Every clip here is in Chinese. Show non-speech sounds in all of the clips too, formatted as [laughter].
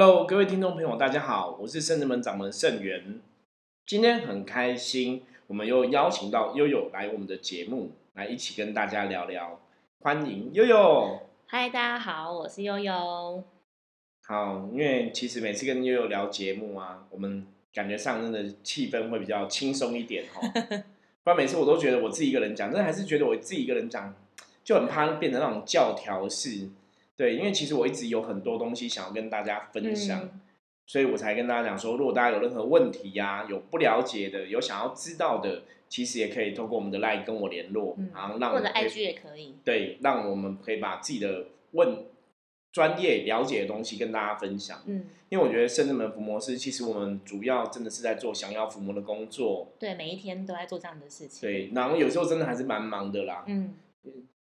Hello，各位听众朋友，大家好，我是圣人门掌门圣元。今天很开心，我们又邀请到悠悠来我们的节目，来一起跟大家聊聊。欢迎悠悠。嗨，大家好，我是悠悠。好，因为其实每次跟悠悠聊节目啊，我们感觉上真的气氛会比较轻松一点哦。[laughs] 不然每次我都觉得我自己一个人讲，但还是觉得我自己一个人讲就很怕变成那种教条式。对，因为其实我一直有很多东西想要跟大家分享，所以我才跟大家讲说，如果大家有任何问题呀，有不了解的，有想要知道的，其实也可以透过我们的 LINE 跟我联络，然后让或者 IG 也可以。对，让我们可以把自己的问专业了解的东西跟大家分享。嗯，因为我觉得圣智门伏魔师，其实我们主要真的是在做降妖伏魔的工作。对，每一天都在做这样的事情。对，然后有时候真的还是蛮忙的啦。嗯。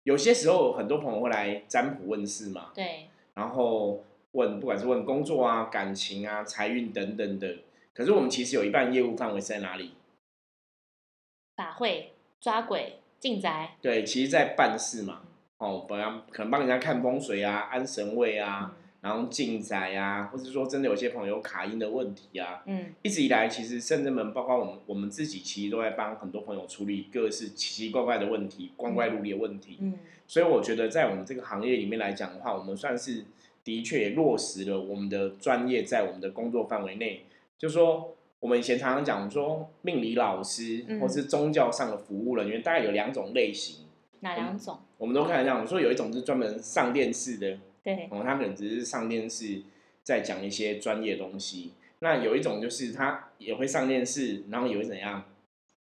有些时候，很多朋友会来占卜问事嘛，对，然后问不管是问工作啊、感情啊、财运等等的。可是我们其实有一半业务范围是在哪里？法会、抓鬼、进宅。对，其实，在办事嘛，哦，本来可能帮人家看风水啊、安神位啊。然后进宅啊，或者说真的有些朋友卡音的问题啊，嗯，一直以来其实甚至们包括我们我们自己，其实都在帮很多朋友处理各式奇奇怪怪的问题、光怪陆离的问题，嗯，所以我觉得在我们这个行业里面来讲的话，我们算是的确也落实了我们的专业在我们的工作范围内。就说我们以前常常讲说命理老师或是宗教上的服务人员，大概有两种类型，哪两种？我们都看讲说有一种是专门上电视的。对，哦，他可能只是上电视，在讲一些专业东西。那有一种就是他也会上电视，然后也会怎样？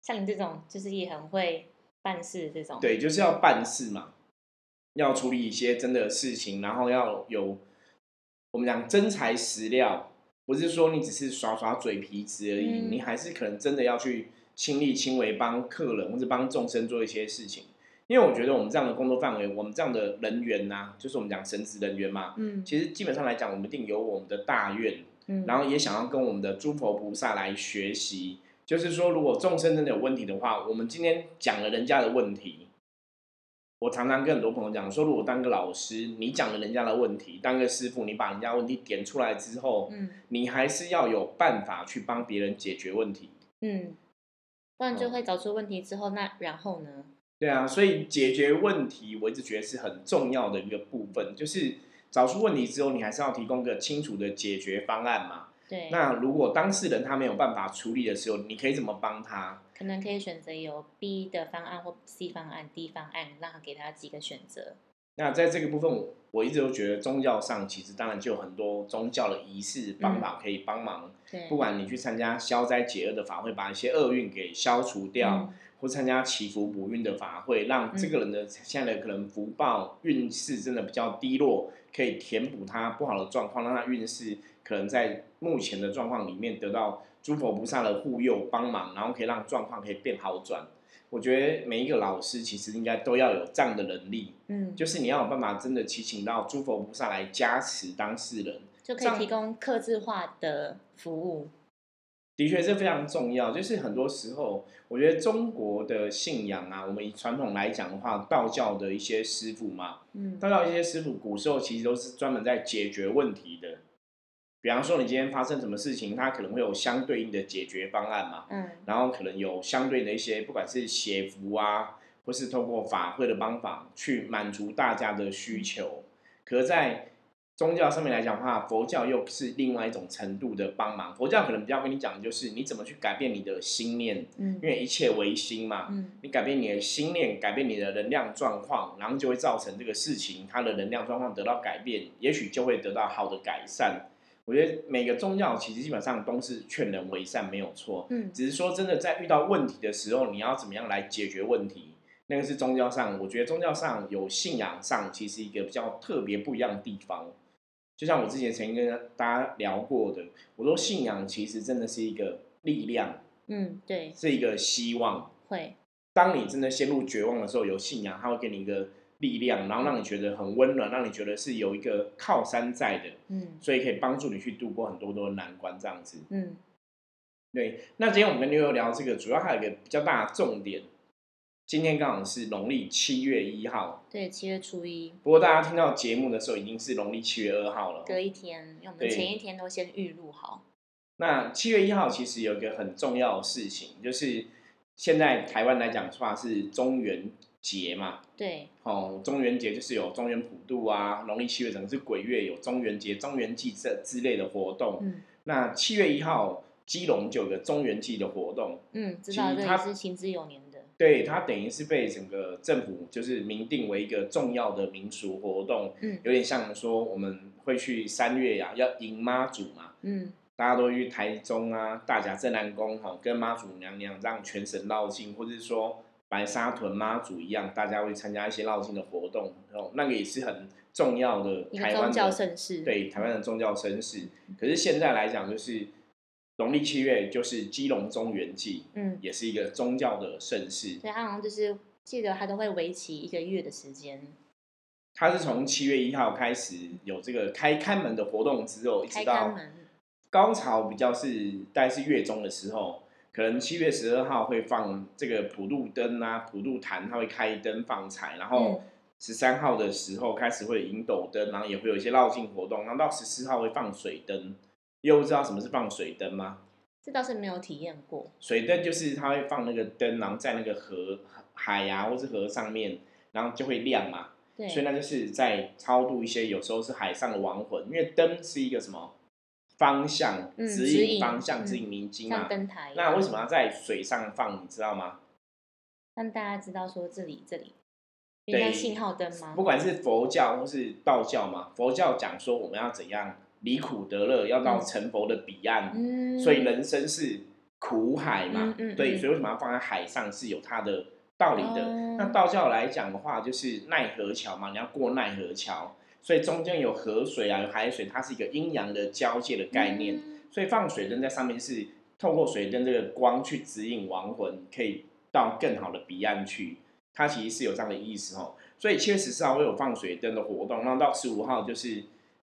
像你这种，就是也很会办事这种。对，就是要办事嘛，要处理一些真的事情，然后要有我们讲真材实料，不是说你只是耍耍嘴皮子而已，你还是可能真的要去亲力亲为帮客人或者帮众生做一些事情。因为我觉得我们这样的工作范围，我们这样的人员呐，就是我们讲神职人员嘛，嗯，其实基本上来讲，我们一定有我们的大愿，嗯，然后也想要跟我们的诸佛菩萨来学习，就是说，如果众生真的有问题的话，我们今天讲了人家的问题，我常常跟很多朋友讲说，如果当个老师，你讲了人家的问题，当个师傅，你把人家问题点出来之后，嗯，你还是要有办法去帮别人解决问题，嗯，不然就会找出问题之后，那然后呢？对啊，所以解决问题，我一直觉得是很重要的一个部分，就是找出问题之后，你还是要提供个清楚的解决方案嘛。对。那如果当事人他没有办法处理的时候，你可以怎么帮他？可能可以选择有 B 的方案或 C 方案、D 方案，让他给他几个选择。那在这个部分，我一直都觉得宗教上其实当然就有很多宗教的仪式方法可以帮忙。对。不管你去参加消灾解厄的法会，把一些厄运给消除掉。或参加祈福补运的法会，让这个人的现在的可能福报运势真的比较低落，可以填补他不好的状况，让他运势可能在目前的状况里面得到诸佛菩萨的护佑帮忙，然后可以让状况可以变好转。我觉得每一个老师其实应该都要有这样的能力，嗯，就是你要有办法真的祈请到诸佛菩萨来加持当事人，就可以提供客制化的服务。的确是非常重要，就是很多时候，我觉得中国的信仰啊，我们以传统来讲的话，道教的一些师傅嘛，嗯，道教一些师傅，古时候其实都是专门在解决问题的。比方说，你今天发生什么事情，它可能会有相对应的解决方案嘛，嗯，然后可能有相对的一些，不管是写符啊，或是通过法会的方法去满足大家的需求，可在。宗教上面来讲的话，佛教又是另外一种程度的帮忙。佛教可能比较跟你讲的就是你怎么去改变你的心念，嗯，因为一切唯心嘛，嗯，你改变你的心念，改变你的能量状况，然后就会造成这个事情它的能量状况得到改变，也许就会得到好的改善。我觉得每个宗教其实基本上都是劝人为善，没有错，嗯，只是说真的在遇到问题的时候，你要怎么样来解决问题，那个是宗教上，我觉得宗教上有信仰上其实一个比较特别不一样的地方。就像我之前曾经跟大家聊过的，我说信仰其实真的是一个力量，嗯，对，是一个希望。会，当你真的陷入绝望的时候，有信仰，它会给你一个力量，然后让你觉得很温暖，让你觉得是有一个靠山在的，嗯，所以可以帮助你去度过很多多难关，这样子，嗯，对。那今天我们跟妞妞聊这个，主要还有一个比较大的重点，今天刚好是农历七月一号，对，七月初一。不过大家听到节目的时候，已经是农历七月二号了。隔一天，因为我们前一天都先预录好。那七月一号其实有一个很重要的事情，就是现在台湾来讲的话是中元节嘛。对。哦，中元节就是有中元普渡啊，农历七月整个是鬼月，有中元节、中元祭这之类的活动。嗯。那七月一号，基隆就有个中元祭的活动。嗯，知道这是行之有年的。对，它等于是被整个政府就是明定为一个重要的民俗活动，嗯，有点像说我们会去三月呀，要迎妈祖嘛，嗯，大家都去台中啊，大甲镇南宫哈，跟妈祖娘娘让全神绕境，或者是说白沙屯妈祖一样，大家会参加一些绕境的活动，哦，那个也是很重要的台湾的盛事，对，台湾的宗教盛事。可是现在来讲，就是。农历七月就是基隆中元祭，嗯，也是一个宗教的盛事。对，他好像就是记得他都会为期一个月的时间。他是从七月一号开始有这个开开门的活动之后，一直到高潮比较是大概是月中的时候，可能七月十二号会放这个普渡灯啊，普渡坛他会开灯放彩，然后十三号的时候开始会引斗灯，然后也会有一些绕境活动，然后到十四号会放水灯。又知道什么是放水灯吗？这倒是没有体验过。水灯就是它会放那个灯，然后在那个河海呀，或是河上面，然后就会亮嘛。对。所以那就是在超度一些有时候是海上的亡魂，因为灯是一个什么方向指引方向指引迷津嘛。灯台。那为什么要在水上放？你知道吗？让大家知道说这里这里。对。信号灯吗？不管是佛教或是道教嘛，佛教讲说我们要怎样。离苦得乐，要到成佛的彼岸，所以人生是苦海嘛，对，所以为什么要放在海上是有它的道理的。那道教来讲的话，就是奈何桥嘛，你要过奈何桥，所以中间有河水啊，有海水，它是一个阴阳的交界的概念。所以放水灯在上面是透过水灯这个光去指引亡魂，可以到更好的彼岸去。它其实是有这样的意思哦。所以七月十四号会有放水灯的活动，然后到十五号就是。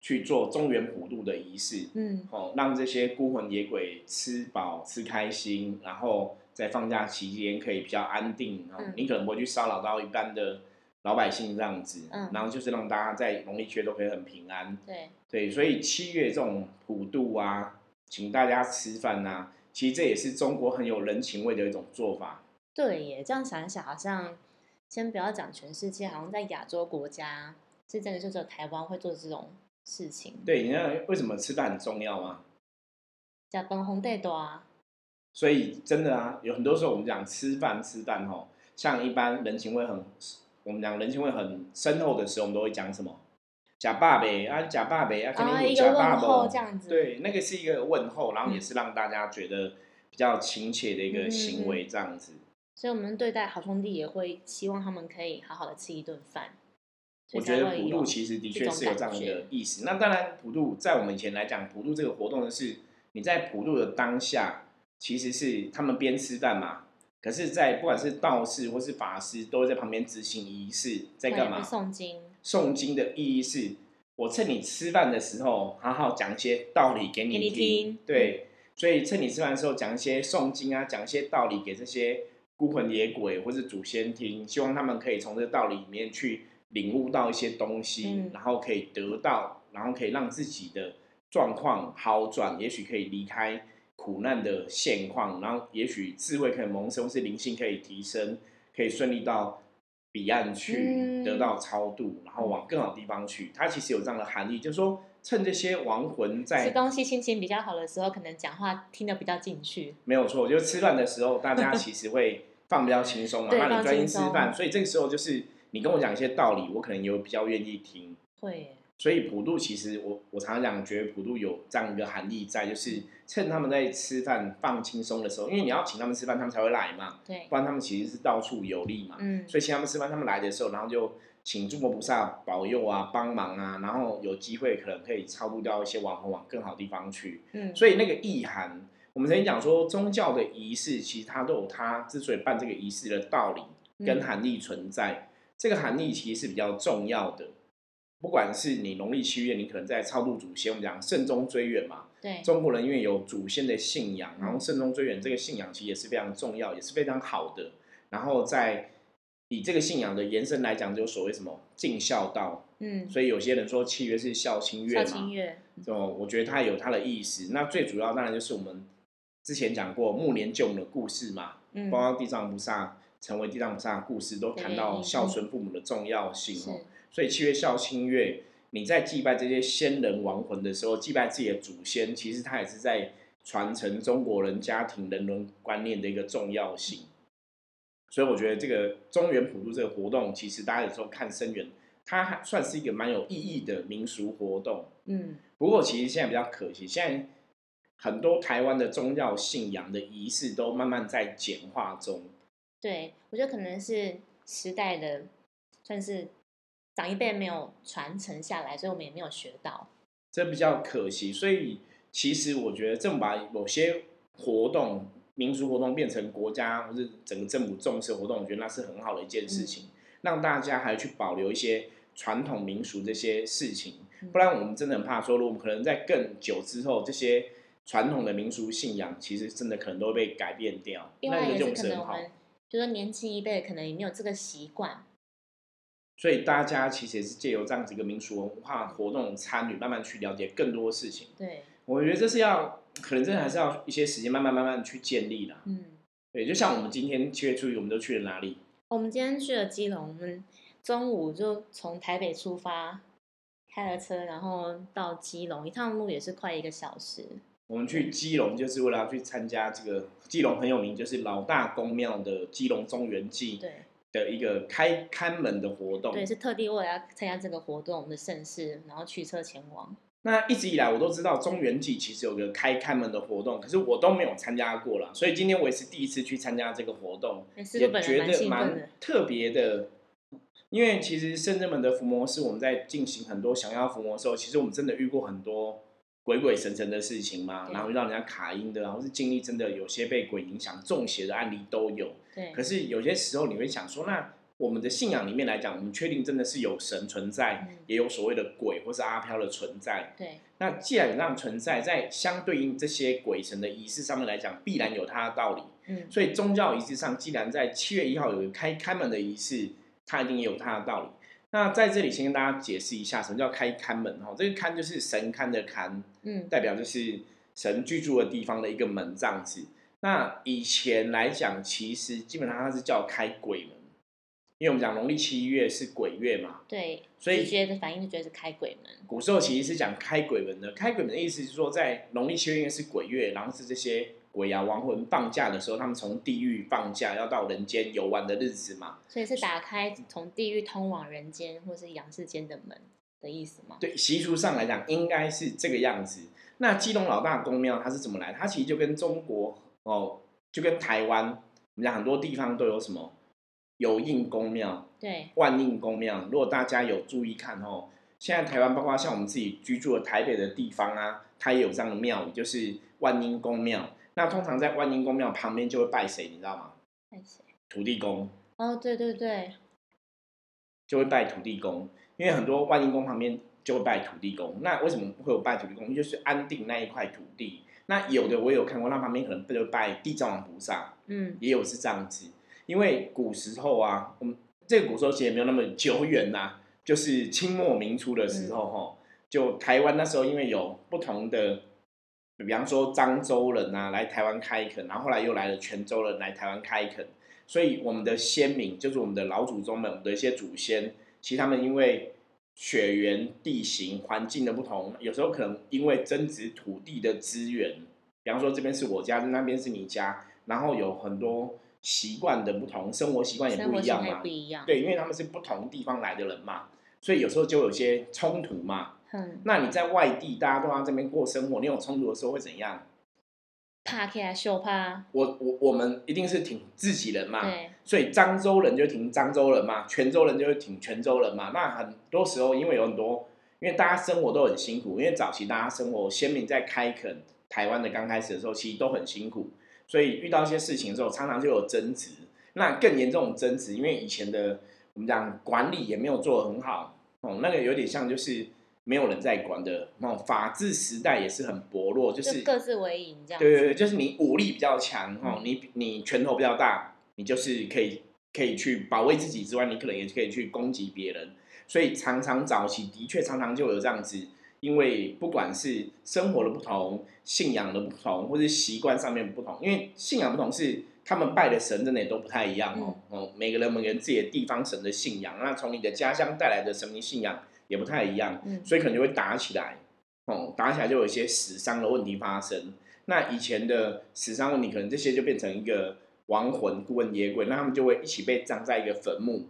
去做中原普渡的仪式，嗯，哦，让这些孤魂野鬼吃饱吃开心，然后在放假期间可以比较安定，然后你可能不会去骚扰到一般的老百姓这样子，嗯，然后就是让大家在农历七月都可以很平安，对，对，所以七月这种普渡啊，请大家吃饭呐，其实这也是中国很有人情味的一种做法。对耶，这样想一想，好像先不要讲全世界，好像在亚洲国家，是真的就只有台湾会做这种。事情对，你看为什么吃饭很重要吗？加崩红带多啊！所以真的啊，有很多时候我们讲吃饭吃饭吼，像一般人情味很，我们讲人情味很深厚的时候，我们都会讲什么？假爸呗啊，假爸呗啊，肯定有假爸爸这样子。对，那个是一个问候，然后也是让大家觉得比较亲切的一个行为，这样子。所以，我们对待好兄弟也会希望他们可以好好的吃一顿饭。我觉得普渡其实的确是有这样的意思。那当然，普渡在我们以前来讲，普渡这个活动的是你在普渡的当下，其实是他们边吃饭嘛。可是，在不管是道士或是法师，都会在旁边执行仪式，在干嘛？诵经。诵经的意义是，我趁你吃饭的时候，好好讲一些道理给你听。对，所以趁你吃饭的时候，讲一些诵经啊，讲一些道理给这些孤魂野鬼或是祖先听，希望他们可以从这个道理里面去。领悟到一些东西，然后可以得到，然后可以让自己的状况好转，也许可以离开苦难的现况，然后也许智慧可以萌生，或是灵性可以提升，可以顺利到彼岸去得到超度，然后往更好地方去。它其实有这样的含义，就是说趁这些亡魂在吃东西心情比较好的时候，可能讲话听得比较进去。没有错，就吃饭的时候，大家其实会放比较轻松嘛，那你专心吃饭，所以这个时候就是。你跟我讲一些道理，我可能也比较愿意听。会，所以普渡其实我我常常讲，觉得普渡有这样一个含义在，就是趁他们在吃饭放轻松的时候，因为你要请他们吃饭，他们才会来嘛。对，不然他们其实是到处游历嘛。嗯，所以请他们吃饭，他们来的时候，然后就请诸佛菩萨保佑啊，帮忙啊，然后有机会可能可以超度掉一些网红往更好地方去。嗯，所以那个意涵，我们曾经讲说，宗教的仪式其实它都有它之所以办这个仪式的道理跟含义存在。这个含义其实是比较重要的，不管是你农历七月，你可能在超度祖先，我们讲慎终追远嘛。对，中国人因为有祖先的信仰，然后慎终追远这个信仰其实也是非常重要，也是非常好的。然后在以这个信仰的延伸来讲，就所谓什么尽孝道，嗯，所以有些人说七月是孝亲月孝亲嘛，月，就我觉得它有它的意思。那最主要当然就是我们之前讲过暮年救母的故事嘛，嗯，包括地藏菩萨成为地藏菩萨的故事，都谈到孝顺父母的重要性哦。所以七月孝亲月，你在祭拜这些先人亡魂的时候，祭拜自己的祖先，其实它也是在传承中国人家庭人伦观念的一个重要性。所以我觉得这个中原普渡这个活动，其实大家有时候看生源，它还算是一个蛮有意义的民俗活动。嗯，不过其实现在比较可惜，现在很多台湾的宗教信仰的仪式都慢慢在简化中。对，我觉得可能是时代的，算是长一辈没有传承下来，所以我们也没有学到。这比较可惜。所以其实我觉得，政府把某些活动、民俗活动变成国家或是整个政府重视的活动，我觉得那是很好的一件事情，让大家还去保留一些传统民俗这些事情。嗯不然我们真的很怕说，如果我们可能在更久之后，这些传统的民俗信仰，其实真的可能都会被改变掉，那个另外也就是不是很好。可能我们，就说年轻一辈可能也没有这个习惯。所以大家其实也是借由这样子一个民俗文化活动参与，慢慢去了解更多事情。对，我觉得这是要，可能真的还是要一些时间，慢慢慢慢去建立的。嗯，对，就像我们今天七月初一，我们都去了哪里？我们今天去了基隆，我们中午就从台北出发，开了车，然后到基隆，一趟路也是快一个小时。我们去基隆，就是为了要去参加这个基隆很有名，就是老大公庙的基隆中原祭对的一个开看门的活动。对，是特地为了要参加这个活动的盛事，然后驱车前往。那一直以来我都知道中原祭其实有个开看门的活动，可是我都没有参加过啦，所以今天我也是第一次去参加这个活动，也觉得蛮特别的。因为其实圣真门的伏魔是我们在进行很多想要伏魔的时候，其实我们真的遇过很多鬼鬼神神的事情嘛，对然后让人家卡音的，然后是经历真的有些被鬼影响中邪的案例都有。对可是有些时候你会想说，那我们的信仰里面来讲，我们确定真的是有神存在，嗯也有所谓的鬼或是阿飘的存在。对那既然有这样存在，在相对应这些鬼神的仪式上面来讲，必然有它的道理。嗯所以宗教仪式上，既然在七月一号有个开开门的仪式，它一定也有它的道理。那在这里先跟大家解释一下，什么叫开看门哈？这个看就是神龛的龛，嗯代表就是神居住的地方的一个门这样子。那以前来讲，其实基本上它是叫开鬼门，因为我们讲农历七月是鬼月嘛，对，所以直觉的反应就觉得是开鬼门。古时候其实是讲开鬼门的。开鬼门的意思是说，在农历七月应该是鬼月，然后是这些鬼啊亡魂放假的时候，他们从地狱放假要到人间游玩的日子嘛。所以是打开从地狱通往人间或是阳世间的门的意思吗？对，习俗上来讲应该是这个样子。那基隆老大公庙它是怎么来？它其实就跟中国哦，就跟台湾，我们讲很多地方都有什么有应公庙、对，万应公庙。如果大家有注意看哦，现在台湾包括像我们自己居住的台北的地方啊，它也有这样的庙宇，就是万应公庙。那通常在万应公庙旁边就会拜谁，你知道吗？拜谁？土地公哦，对对对，就会拜土地公，因为很多万应宫旁边就会拜土地公。那为什么会有拜土地公？就是安定那一块土地。那有的我有看过，那旁边可能就拜地藏王菩萨，嗯，也有是这样子。因为古时候啊，我们这个古时候其实也没有那么久远呐、就是清末民初的时候哈、就台湾那时候因为有不同的，比方说漳州人啊来台湾开垦，然后后来又来了泉州人来台湾开垦，所以我们的先民就是我们的老祖宗们，我们的一些祖先，其实他们因为血缘、地形、环境的不同，有时候可能因为争执土地的资源，比方说这边是我家，那边是你家，然后有很多习惯的不同，生活习惯也不一样嘛不。一样。对，因为他们是不同地方来的人嘛，所以有时候就有些冲突嘛。嗯，那你在外地，大家都在这边过生活，你有冲突的时候会怎样？怕起来秀怕，我我我们一定是挺自己人嘛，对，所以漳州人就挺漳州人嘛，泉州人就会挺泉州人嘛。那很多时候，因为有很多，因为大家生活都很辛苦，因为早期大家生活，先民在开垦台湾的刚开始的时候，其实都很辛苦，所以遇到一些事情的时候，常常就有争执。那更严重的争执，因为以前的我们讲管理也没有做得很好，哦，那个有点像就是没有人在管的，哦，法治时代也是很薄弱，就是就各自为营这样子。对对对，就是你武力比较强哦，你你拳头比较大，你就是可以可以去保卫自己之外，你可能也可以去攻击别人。所以常常早期的确常常就有这样子，因为不管是生活的不同、信仰的不同，或是习惯上面不同，因为信仰不同是他们拜的神真的也都不太一样哦。哦，每个人每个人自己的地方神的信仰，那从你的家乡带来的神明信仰也不太一样，所以可能就会打起来。哦，打起来就有一些死伤的问题发生。那以前的死伤问题，可能这些就变成一个亡魂、孤魂野鬼，那他们就会一起被葬在一个坟墓。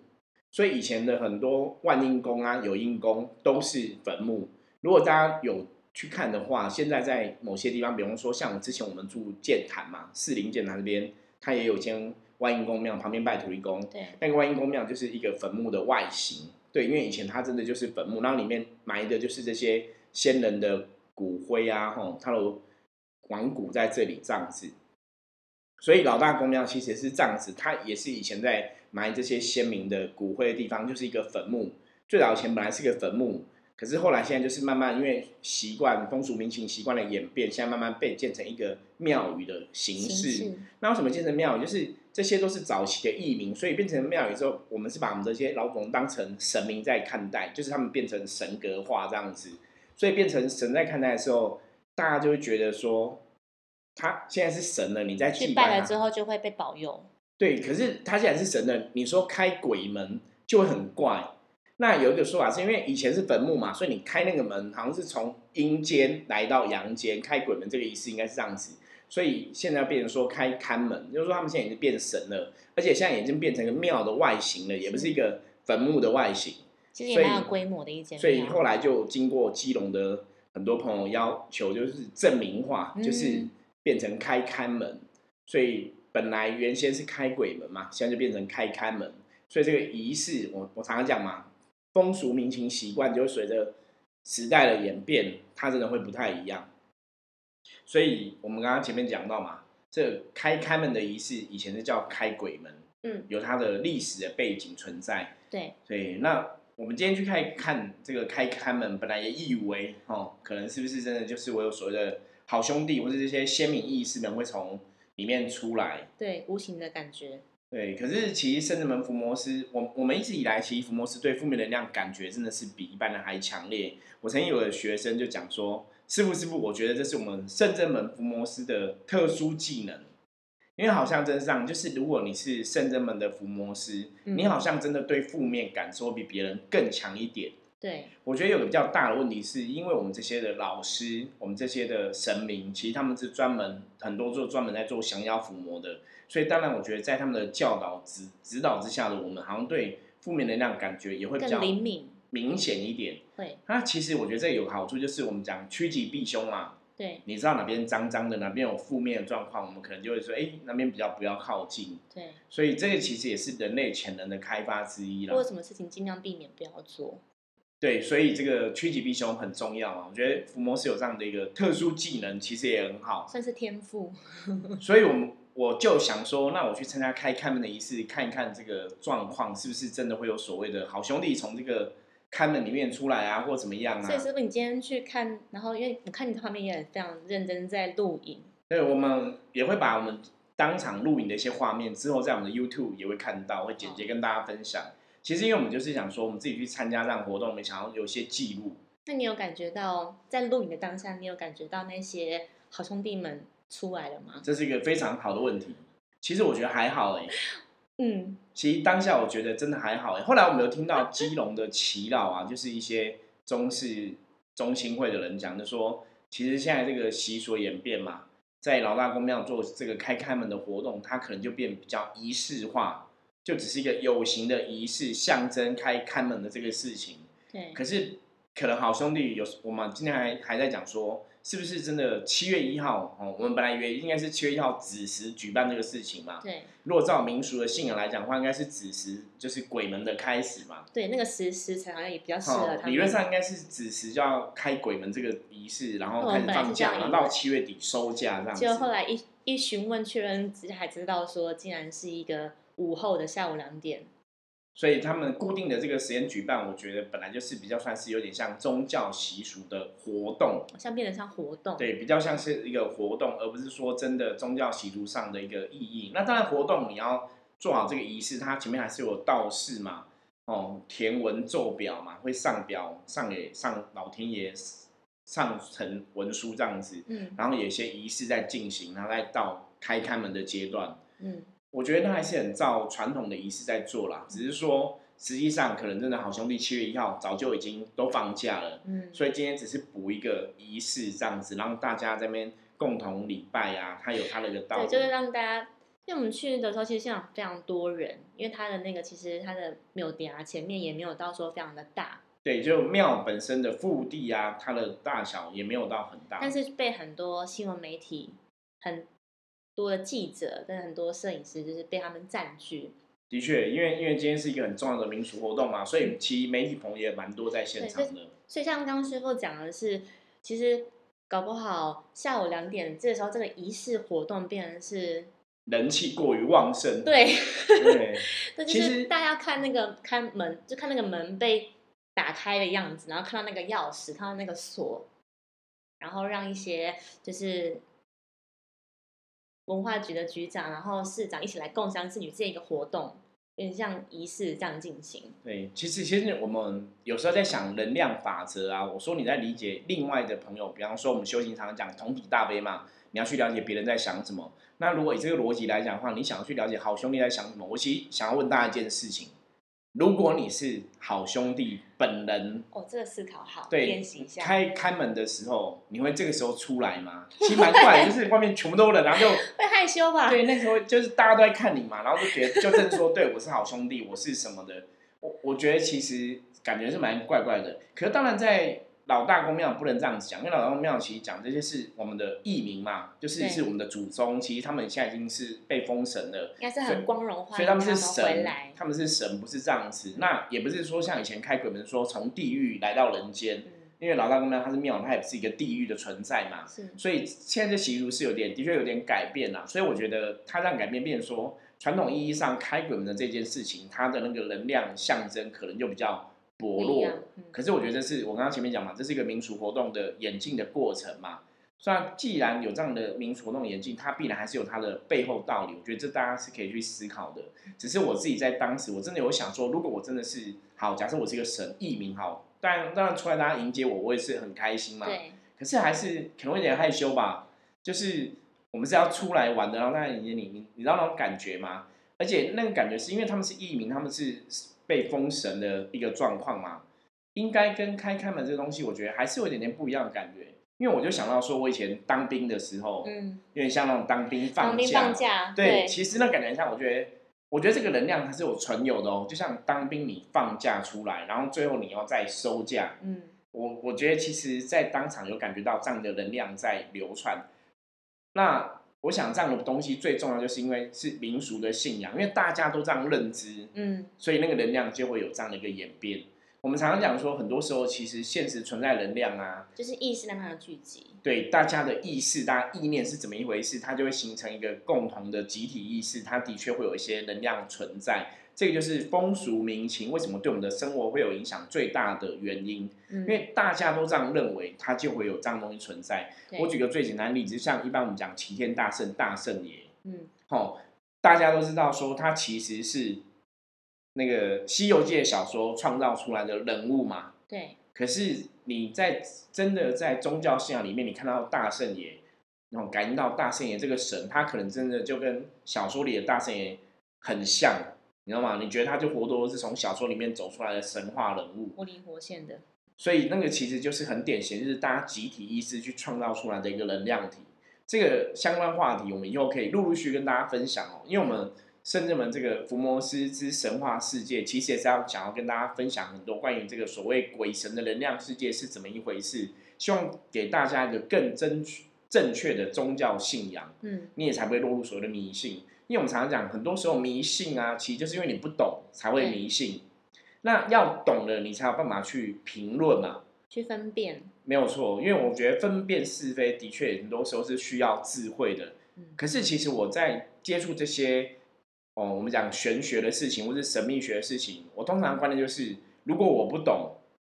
所以以前的很多万应宫啊、有应宫都是坟墓。如果大家有去看的话，现在在某些地方，比方说像我之前我们住建坛嘛，四零建坛那边，它也有间万应宫庙，旁边拜土地公。对，那个万应宫庙就是一个坟墓的外形。对，因为以前它真的就是坟墓，然后里面埋的就是这些先人的骨灰啊，吼，他的亡骨在这里这样子。所以老大公庙其实是这样子，它也是以前在埋这些先民的骨灰的地方，就是一个坟墓。最早以前本来是个坟墓，可是后来现在就是慢慢因为习惯风俗民情习惯的演变，现在慢慢被建成一个庙宇的形式。那为什么建成庙宇？就是这些都是早期的义民，所以变成庙宇之后，我们是把我们这些老祖宗当成神明在看待，就是他们变成神格化这样子。所以变成神在看待的时候，大家就会觉得说。他现在是神了，你在去拜了之后就会被保佑。对，可是他现在是神了，你说开鬼门就会很怪。那有一个说法是因为以前是坟墓嘛，所以你开那个门好像是从阴间来到阳间，开鬼门这个仪式应该是这样子。所以现在变成说开看门，就是说他们现在已经变神了，而且现在已经变成一个庙的外形了，也不是一个坟墓的外形。其实也蛮有规模的一间。所以后来就经过基隆的很多朋友要求，就是证明化，就是。变成开看门，所以本来原先是开鬼门嘛，现在就变成开看门。所以这个仪式，我我常常讲嘛，风俗民情习惯就随着时代的演变，它真的会不太一样。所以我们刚刚前面讲到嘛，这开开门的仪式以前是叫开鬼门，嗯，有它的历史的背景存在。对，所以那我们今天去看看这个开开门，本来也以为哦，可能是不是真的就是我有所谓的。好兄弟，或者这些鲜明意识们会从里面出来，对，无形的感觉。对，可是其实圣人门伏魔师，我我们一直以来，其实伏魔师对负面能量感觉真的是比一般人还强烈。我曾经有个学生就讲说：“师傅，师傅，我觉得这是我们圣人门伏魔师的特殊技能，因为好像真这样，就是如果你是圣人门的伏魔师，你好像真的对负面感受比别人更强一点。”对，我觉得有个比较大的问题，是因为我们这些的老师，我们这些的神明，其实他们是专门很多做专门在做降妖伏魔的，所以当然我觉得在他们的教导指指导之下的我们，好像对负面能量感觉也会比较灵敏明显一点。会，那其实我觉得这有个好处，就是我们讲趋吉避凶嘛。对，你知道哪边脏脏的，哪边有负面的状况，我们可能就会说，哎，那边比较不要靠近。对，所以这个其实也是人类潜能的开发之一啦。做什么事情尽量避免不要做。对，所以这个趋吉避凶很重要啊！我觉得伏魔是有这样的一个特殊技能，其实也很好，算是天赋。[laughs] 所以，我们我就想说，那我去参加开开门的仪式，看一看这个状况是不是真的会有所谓的好兄弟从这个开门里面出来啊，或怎么样啊？所以，师傅，你今天去看，然后因为我看你旁边也非常认真在录影。对，我们也会把我们当场录影的一些画面，之后在我们的 YouTube 也会看到，会简洁跟大家分享。其实，因为我们就是想说，我们自己去参加这样活动，我们想要有些记录。那你有感觉到在录影的当下，你有感觉到那些好兄弟们出来了吗？这是一个非常好的问题。其实我觉得还好哎。嗯。其实当下我觉得真的还好哎。后来我们有听到基隆的祈老啊，就是一些中式中心会的人讲，就说其实现在这个习俗演变嘛，在老大公庙做这个开开门的活动，它可能就变比较仪式化。就只是一个有形的仪式，象征开开门的这个事情。对。可是，可能好兄弟有我们今天还还在讲说，是不是真的七月一号？哦，我们本来以为应该是七月一号子时举办这个事情嘛。对。如果照民俗的信仰来讲的话，应该是子时就是鬼门的开始嘛。对，那个时时辰好像也比较适合他理论上应该是子时就要开鬼门这个仪式，然后开始放假，然后到七月底收假这样子。就后来一一询问确认之才知道说，竟然是一个。午后的下午两点，所以他们固定的这个时间举办，我觉得本来就是比较算是有点像宗教习俗的活动，像变得像活动，对，比较像是一个活动，而不是说真的宗教习俗上的一个意义。那当然，活动你要做好这个仪式，它前面还是有道士嘛，哦，填文奏表嘛，会上表上给上老天爷上呈文书这样子，嗯，然后有些仪式在进行，然后再到开开门的阶段，嗯，我觉得那还是很照传统的仪式在做啦，只是说实际上可能真的好兄弟七月一号早就已经都放假了，嗯，所以今天只是补一个仪式这样子，让大家这边。共同礼拜呀，它有它的一个道理。对，就是让大家，因为我们去的时候，其实现场非常多人，因为它的那个其实它的庙殿啊，前面也没有到说非常的大。对，就庙本身的腹地啊，它的大小也没有到很大。但是被很多新闻媒体、很多的记者跟很多摄影师，就是被他们占据。的确，因为因为今天是一个很重要的民俗活动嘛，所以其实媒体朋友也蛮多在现场的。所以像刚刚师傅讲的是，其实。搞不好下午两点这时候，这个仪式活动变成是人气过于旺盛。对，对，[laughs] 其实大家看那个看门，就看那个门被打开的样子，然后看到那个钥匙，看到那个锁，然后让一些就是文化局的局长，然后市长一起来共襄盛举这一个活动。有点像仪式这样进行。对，其实其实我们有时候在想能量法则啊。我说你在理解另外的朋友，比方说我们修行常常讲同体大悲嘛，你要去了解别人在想什么。那如果以这个逻辑来讲的话，你想要去了解好兄弟在想什么，我其实想要问大家一件事情。如果你是好兄弟本人，哦，这个思考好，对，练习一下。开开门的时候，你会这个时候出来吗？其实蛮怪，就是外面全部都人，然后就 [laughs] 会害羞吧？对，那时候就是大家都在看你嘛，然后就觉得就正说，对我是好兄弟，我是什么的。我我觉得其实感觉是蛮怪怪的。可是当然在。老大公庙不能这样子讲，因为老大公庙其实讲这些是我们的艺名嘛，就是是我们的祖宗，其实他们现在已经是被封神了，应该是很光荣，所以他们是神，他们是神，不是这样子。那也不是说像以前开鬼门说从地狱来到人间，因为老大公庙它是庙，它也不是一个地狱的存在嘛，所以现在这习俗是有点，的确有点改变啦。所以我觉得它让改变变说，传统意义上开鬼门的这件事情，它的那个能量象征可能就比较。薄弱，可是我觉得这是我刚刚前面讲嘛，这是一个民俗活动的演进的过程嘛。虽然既然有这样的民俗活动演进，它必然还是有它的背后道理。我觉得这大家是可以去思考的。只是我自己在当时，我真的有想说，如果我真的是好，假设我是一个神艺名好，当然当然出来大家迎接我，我也是很开心嘛。对。可是还是可能会有点害羞吧。就是我们是要出来玩的，然后大家迎接你，你你知道那种感觉吗？而且那个感觉是因为他们是艺名，他们是。被封神的一个状况嘛，应该跟开开门这个东西，我觉得还是有一点点不一样的感觉。因为我就想到说，我以前当兵的时候，嗯，有点像那种当兵放假，放假，对，其实那感觉像，我觉得，我觉得这个能量它是有存有的哦。就像当兵你放假出来，然后最后你要再收假，嗯，我我觉得其实，在当场有感觉到这样的能量在流传，那。我想这样的东西最重要，就是因为是民俗的信仰，因为大家都这样认知，嗯，所以那个能量就会有这样的一个演变。我们常常讲说，很多时候其实现实存在能量啊，就是意识让它的聚集。对，大家的意识，大家意念是怎么一回事，它就会形成一个共同的集体意识，它的确会有一些能量存在。这个就是风俗民情为什么对我们的生活会有影响最大的原因，因为大家都这样认为，它就会有这样东西存在。我举个最简单的例子，像一般我们讲齐天大圣大圣爷，嗯，好，大家都知道说他其实是那个《西游记》小说创造出来的人物嘛，对。可是你在真的在宗教信仰里面，你看到大圣爷，然后感应到大圣爷这个神，他可能真的就跟小说里的大圣爷很像。你知道吗？你觉得他就活多是从小说里面走出来的神话人物，活灵活现的。所以那个其实就是很典型，就是大家集体意识去创造出来的一个能量体。这个相关话题，我们以后可以陆陆续跟大家分享哦。因为我们圣人们这个福摩斯之神话世界，其实也是要想要跟大家分享很多关于这个所谓鬼神的能量世界是怎么一回事，希望给大家一个更正正确的宗教信仰。嗯，你也才不会落入所谓的迷信。因为我们常常讲，很多时候迷信啊，其实就是因为你不懂才会迷信。那要懂了，你才有办法去评论嘛，去分辨。没有错，因为我觉得分辨是非的确很多时候是需要智慧的。可是其实我在接触这些哦，我们讲玄学的事情或是神秘学的事情，我通常观念就是，如果我不懂，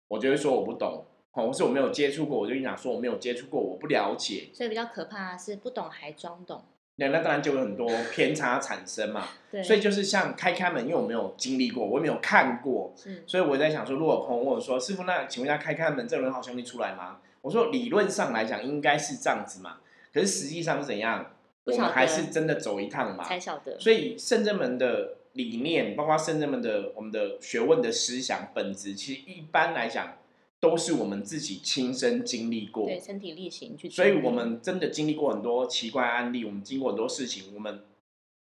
我就会说我不懂。哦，或是我没有接触过，我就跟你讲说我没有接触过，我不了解。所以比较可怕的是不懂还装懂。那那当然就有很多偏差产生嘛。[laughs] 对。所以就是像开开门，因为我没有经历过，我也没有看过，所以我在想说，如果朋友问我说：“师傅，那请问一下，开开门，这轮好兄弟出来吗？”我说：“理论上来讲，应该是这样子嘛。可是实际上是怎样？我们还是真的走一趟嘛，才晓得。所以圣真门的理念，包括圣真门的我们的学问的思想本质，其实一般来讲。”都是我们自己亲身经历过，对身体力行去，所以我们真的经历过很多奇怪案例，我们经过很多事情，我们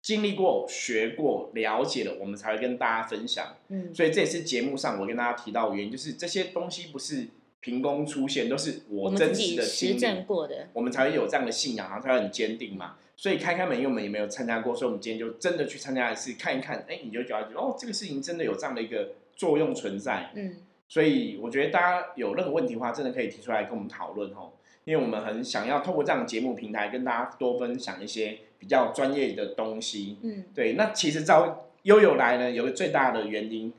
经历过、学过、了解了，我们才会跟大家分享。嗯，所以这也是节目上我跟大家提到原因，就是这些东西不是凭空出现，都是我真实的实证过的，我们才会有这样的信仰，然后才会很坚定嘛。所以开开门，因为我们也没有参加过，所以我们今天就真的去参加一次，看一看，哎，你就觉得哦，这个事情真的有这样的一个作用存在。嗯。所以我觉得大家有任何问题的话，真的可以提出来跟我们讨论哦，因为我们很想要透过这样的节目平台跟大家多分享一些比较专业的东西。嗯，对。那其实招悠悠来呢，有个最大的原因，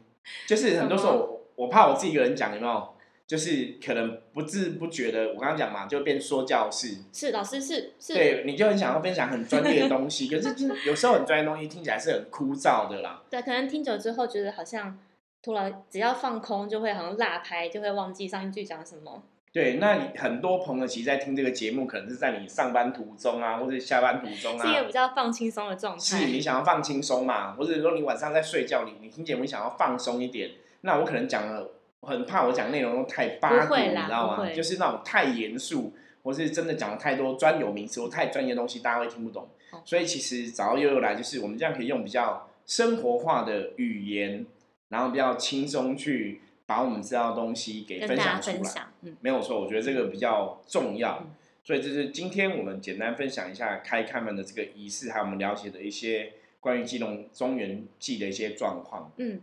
就是很多时候我怕我自己一个人讲，有没有？就是可能不知不觉的，我刚刚讲嘛，就变说教式。是老师是是。对，你就很想要分享很专业的东西，可是就是有时候很专业的东西听起来是很枯燥的啦。对，可能听久之后觉得好像。突然，只要放空，就会好像落拍，就会忘记上一句讲什么。对，那你很多朋友其实，在听这个节目，可能是在你上班途中啊，或者下班途中啊，是一个比较放轻松的状态。是你想要放轻松嘛？或者说你晚上在睡觉，你你听节目想要放松一点，那我可能讲了，我很怕我讲内容都太八股，你知道吗？就是那种太严肃，或是真的讲了太多专有名词或太专业的东西，大家会听不懂。所以其实找到悠悠来，就是我们这样可以用比较生活化的语言。然后比较轻松去把我们知道的东西给分享出来，嗯，没有错，我觉得这个比较重要。所以这是今天我们简单分享一下开开门的这个仪式，还有我们了解的一些关于基隆中原祭的一些状况。嗯，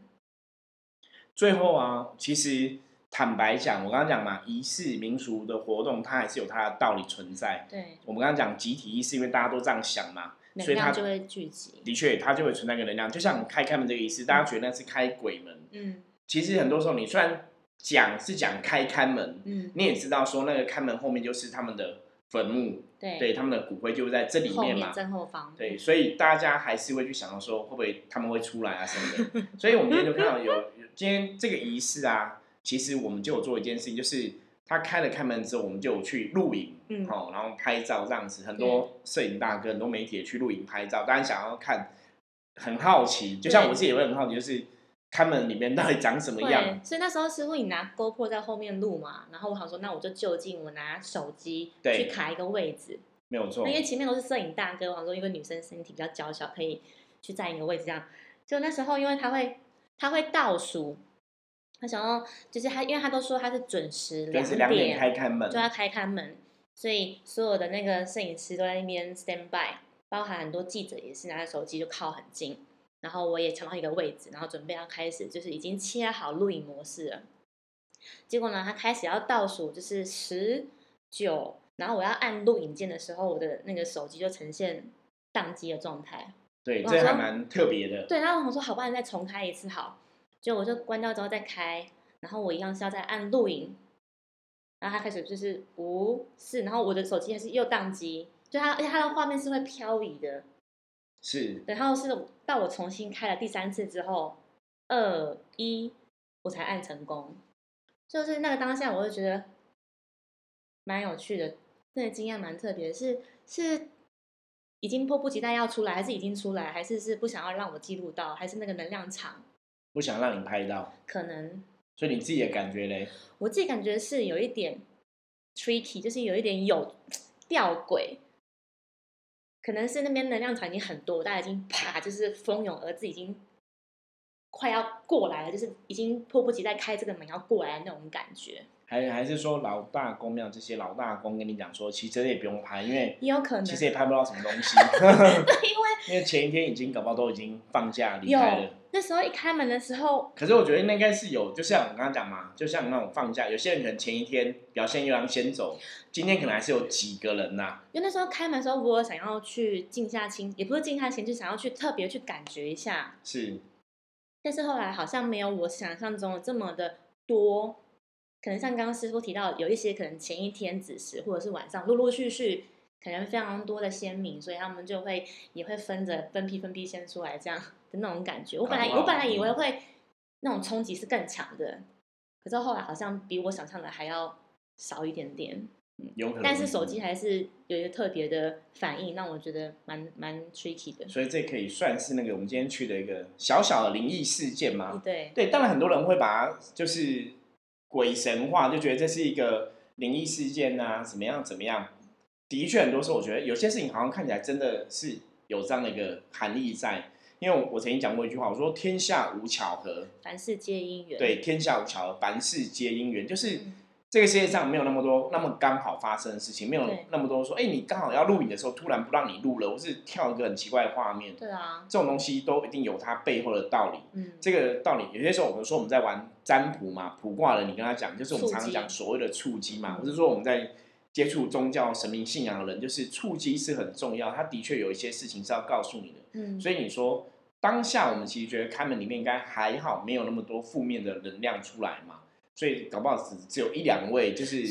最后啊，其实坦白讲，我刚刚讲嘛，仪式民俗的活动，它还是有它的道理存在。对，我们刚刚讲集体意识，因为大家都这样想嘛。所以它就会聚集，的确，它就会存在一个能量，就像开开门这个意思，大家觉得那是开鬼门，嗯，其实很多时候你虽然讲是讲开开门，嗯，你也知道说那个开门后面就是他们的坟墓，对，对，他们的骨灰就在这里面嘛，正后方，对，所以大家还是会去想到说会不会他们会出来啊什么的，所以我们今天就看到有今天这个仪式啊，其实我们就有做一件事情，就是。他开了开门之后，我们就去录影，哦，然后拍照这样子。很多摄影大哥、很多媒体也去录影拍照，当然想要看，很好奇。就像我自己也会很好奇，就是开门里面到底长什么样。所以那时候师傅你拿 GoPro 在后面录嘛，然后我想说，那我就就近我拿手机去卡一个位置，没有错。因为前面都是摄影大哥，我想说，因为女生身体比较娇小，可以去占一个位置这样。就那时候，因为他会他会倒数。他想要，就是他，因为他都说他是准时两点开开门，就要开开门，所以所有的那个摄影师都在那边 stand by，包含很多记者也是拿着手机就靠很近，然后我也抢到一个位置，然后准备要开始，就是已经切好录影模式了。结果呢，他开始要倒数，就是十九，然后我要按录影键的时候，我的那个手机就呈现宕机的状态。对，这还蛮特别的。对，然后我说好，不然再重开一次好。就我就关掉之后再开，然后我一样是要再按录影，然后它开始就是五四，然后我的手机还是又宕机，就它而且它的画面是会漂移的，是，然后是到我重新开了第三次之后，二一我才按成功，就是那个当下我就觉得蛮有趣的，那个经验蛮特别，是是已经迫不及待要出来，还是已经出来，还是是不想要让我记录到，还是那个能量场？不想让你拍到，可能，所以你自己的感觉嘞？我自己感觉是有一点 tricky，就是有一点有吊诡，可能是那边能量场已经很多，大家已经啪，就是蜂拥而至，已经快要过来了，就是已经迫不及待开这个门要过来的那种感觉。还还是说老大公庙这些老大公跟你讲说，其实也不用拍，因为也有可能，其实也拍不到什么东西。[laughs] [laughs] 因为因为前一天已经搞不好都已经放假离开了。那时候一开门的时候，可是我觉得那应该是有，就像我刚刚讲嘛，就像那种放假，有些人可能前一天表现又要先走，今天可能还是有几个人呐。因为那时候开门的时候，我想要去静下心，也不是静下心，就想要去特别去感觉一下。是，但是后来好像没有我想象中的这么的多。可能像刚刚师傅提到，有一些可能前一天子时，或者是晚上陆陆续续可能非常多的鲜明，所以他们就会也会分着分批分批先出来这样的那种感觉。我本来我本来以为会那种冲击是更强的，可是后来好像比我想象的还要少一点点。有可能，但是手机还是有一个特别的反应，让我觉得蛮蛮 tricky 的。所以这可以算是那个我们今天去的一个小小的灵异事件吗？对对，当然很多人会把它就是鬼神化，就觉得这是一个灵异事件啊，怎么样怎么样。的确，很多时候我觉得有些事情好像看起来真的是有这样的一个含义在。因为我曾经讲过一句话，我说天下无巧合，凡事皆因缘。对，天下无巧合，凡事皆因缘，就是。这个世界上没有那么多那么刚好发生的事情，没有那么多说，哎，你刚好要录影的时候，突然不让你录了，或是跳一个很奇怪的画面。对啊，这种东西都一定有它背后的道理。嗯，这个道理有些时候我们说我们在玩占卜嘛，卜卦的，你跟他讲，就是我们常常讲所谓的触机嘛，或是说我们在接触宗教神明信仰的人，就是触及是很重要，他的确有一些事情是要告诉你的。嗯，所以你说当下我们其实觉得开门里面应该还好，没有那么多负面的能量出来嘛。所以搞不好只只有一两位，就是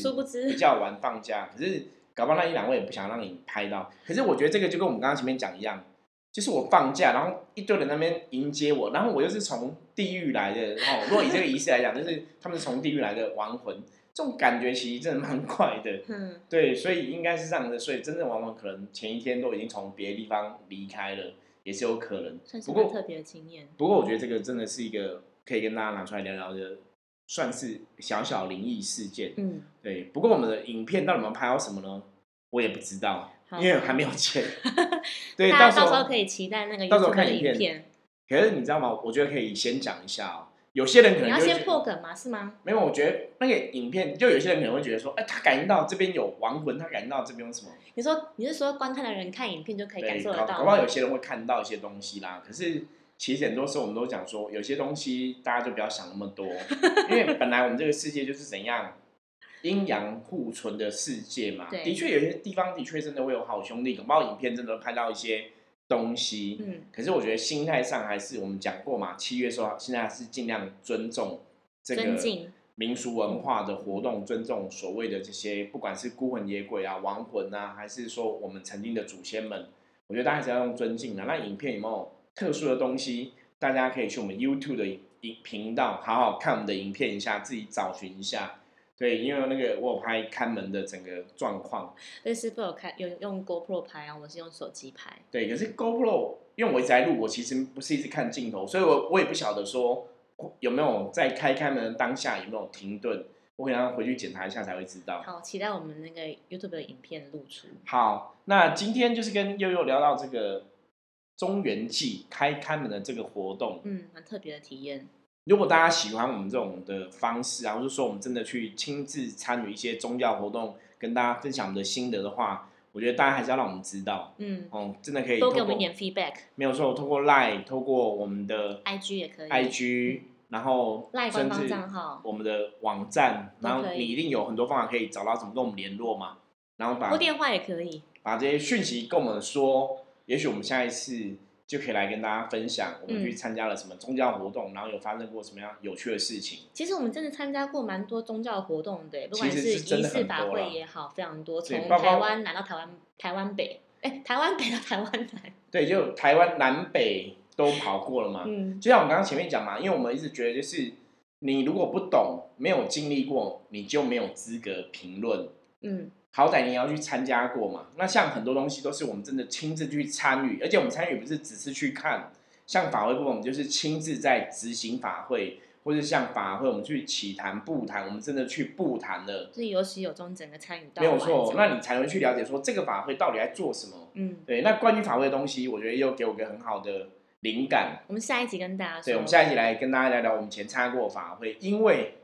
比较晚放假。可是搞不好那一两位也不想让你拍到。可是我觉得这个就跟我们刚刚前面讲一样，就是我放假，然后一堆人那边迎接我，然后我又是从地狱来的。哦，如果以这个仪式来讲，就是他们是从地狱来的亡魂，这种感觉其实真的蛮快的。[laughs] 嗯，对，所以应该是这样的。所以真正往往可能前一天都已经从别的地方离开了，也是有可能。不过特别的经验。不过我觉得这个真的是一个可以跟大家拿出来聊聊的。算是小小灵异事件，嗯，对。不过我们的影片到底有拍到什么呢？我也不知道，因为还没有剪。[laughs] 对，到时候可以期待那个到时候看影片。可是你知道吗？我觉得可以先讲一下哦。有些人可能你要先破梗嘛？是吗？没有，我觉得那个影片，就有些人可能会觉得说，哎，他感应到这边有亡魂，他感应到这边有什么？你说你是说观看的人看影片就可以感受得到？搞不好有些人会看到一些东西啦。可是。其实很多时候我们都讲说，有些东西大家就不要想那么多，[laughs] 因为本来我们这个世界就是怎样阴阳互存的世界嘛。的确，有些地方的确真的会有好兄弟，搞不好影片真的拍到一些东西。嗯。可是我觉得心态上还是我们讲过嘛，七月说现在还是尽量尊重这个民俗文化的活动，尊重所谓的这些不管是孤魂野鬼啊、亡魂啊，还是说我们曾经的祖先们，我觉得大家还是要用尊敬的。那影片有没有？特殊的东西，大家可以去我们 YouTube 的影频道好好看我们的影片一下，自己找寻一下。对，因为那个我有拍看门的整个状况。那师傅有开有用 GoPro 拍啊，我是用手机拍。对，可是 GoPro 因为我一直在录，我其实不是一直看镜头，所以我我也不晓得说有没有在开开门当下有没有停顿，我可能要回去检查一下才会知道。好，期待我们那个 YouTube 的影片露出。好，那今天就是跟悠悠聊到这个。中元祭开开门的这个活动，嗯，很特别的体验。如果大家喜欢我们这种的方式啊，或者说我们真的去亲自参与一些宗教活动，跟大家分享我们的心得的话，我觉得大家还是要让我们知道，嗯，哦，真的可以多给我们一点 feedback。没有错，透过 Line，透过我们的 IG 也可以，IG，然后 Line 官方账号，我们的网站，然后你一定有很多方法可以找到怎么跟我们联络嘛，然后把拨电话也可以，把这些讯息跟我们说。也许我们下一次就可以来跟大家分享，我们去参加了什么宗教活动，然后有发生过什么样有趣的事情。其实我们真的参加过蛮多宗教活动的，不管是仪式法会也好，非常多。从台湾南到台湾，台湾北，哎，台湾北到台湾南。对，就台湾南北都跑过了嘛。嗯，就像我们刚刚前面讲嘛，因为我们一直觉得，就是你如果不懂，没有经历过，你就没有资格评论。嗯。好歹你要去参加过嘛？那像很多东西都是我们真的亲自去参与，而且我们参与不是只是去看，像法会部分，我们就是亲自在执行法会，或者像法会我们去起坛布坛，我们真的去布坛了，是有始有终，整个参与到没有错，那你才能去了解说这个法会到底在做什么。嗯，对。那关于法会的东西，我觉得又给我个很好的灵感。我们下一集跟大家，对，我们下一集来跟大家聊聊我们以前参加过法会，因为。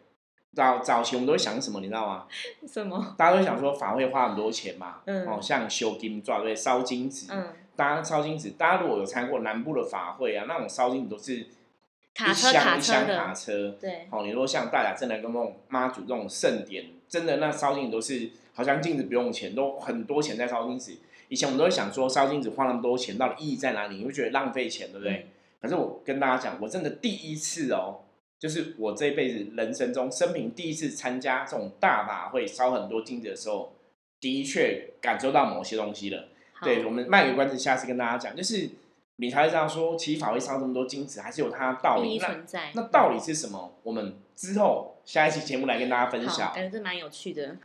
早早期我们都会想什么，你知道吗？什么？大家都想说法会花很多钱嘛，嗯哦，像修金钻对，烧金子，嗯，大家烧金子，大家如果有参加过南部的法会啊，那种烧金子都是一箱一箱卡车，对，哦，你说像大甲镇南跟那种妈祖这种盛典，真的那烧金子都是好像金子不用钱，都很多钱在烧金子。以前我们都会想说烧金子花那么多钱，到底意义在哪里？你会觉得浪费钱，对不对？可是我跟大家讲，我真的第一次哦。就是我这辈子人生中生平第一次参加这种大法会烧很多金子的时候，的确感受到某些东西了。对，我们卖个关子，下次跟大家讲，就是你才会这样说，其实法会烧这么多金子，还是有它的道理存在。那道理是什么？我们之后下一期节目来跟大家分享。感觉这蛮有趣的。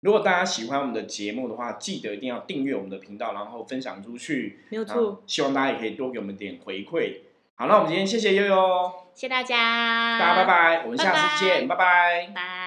如果大家喜欢我们的节目的话，记得一定要订阅我们的频道，然后分享出去。没有错。希望大家也可以多给我们点回馈。好，那我们今天谢谢悠悠，谢谢大家，大家拜拜，我们下次见，拜拜，拜。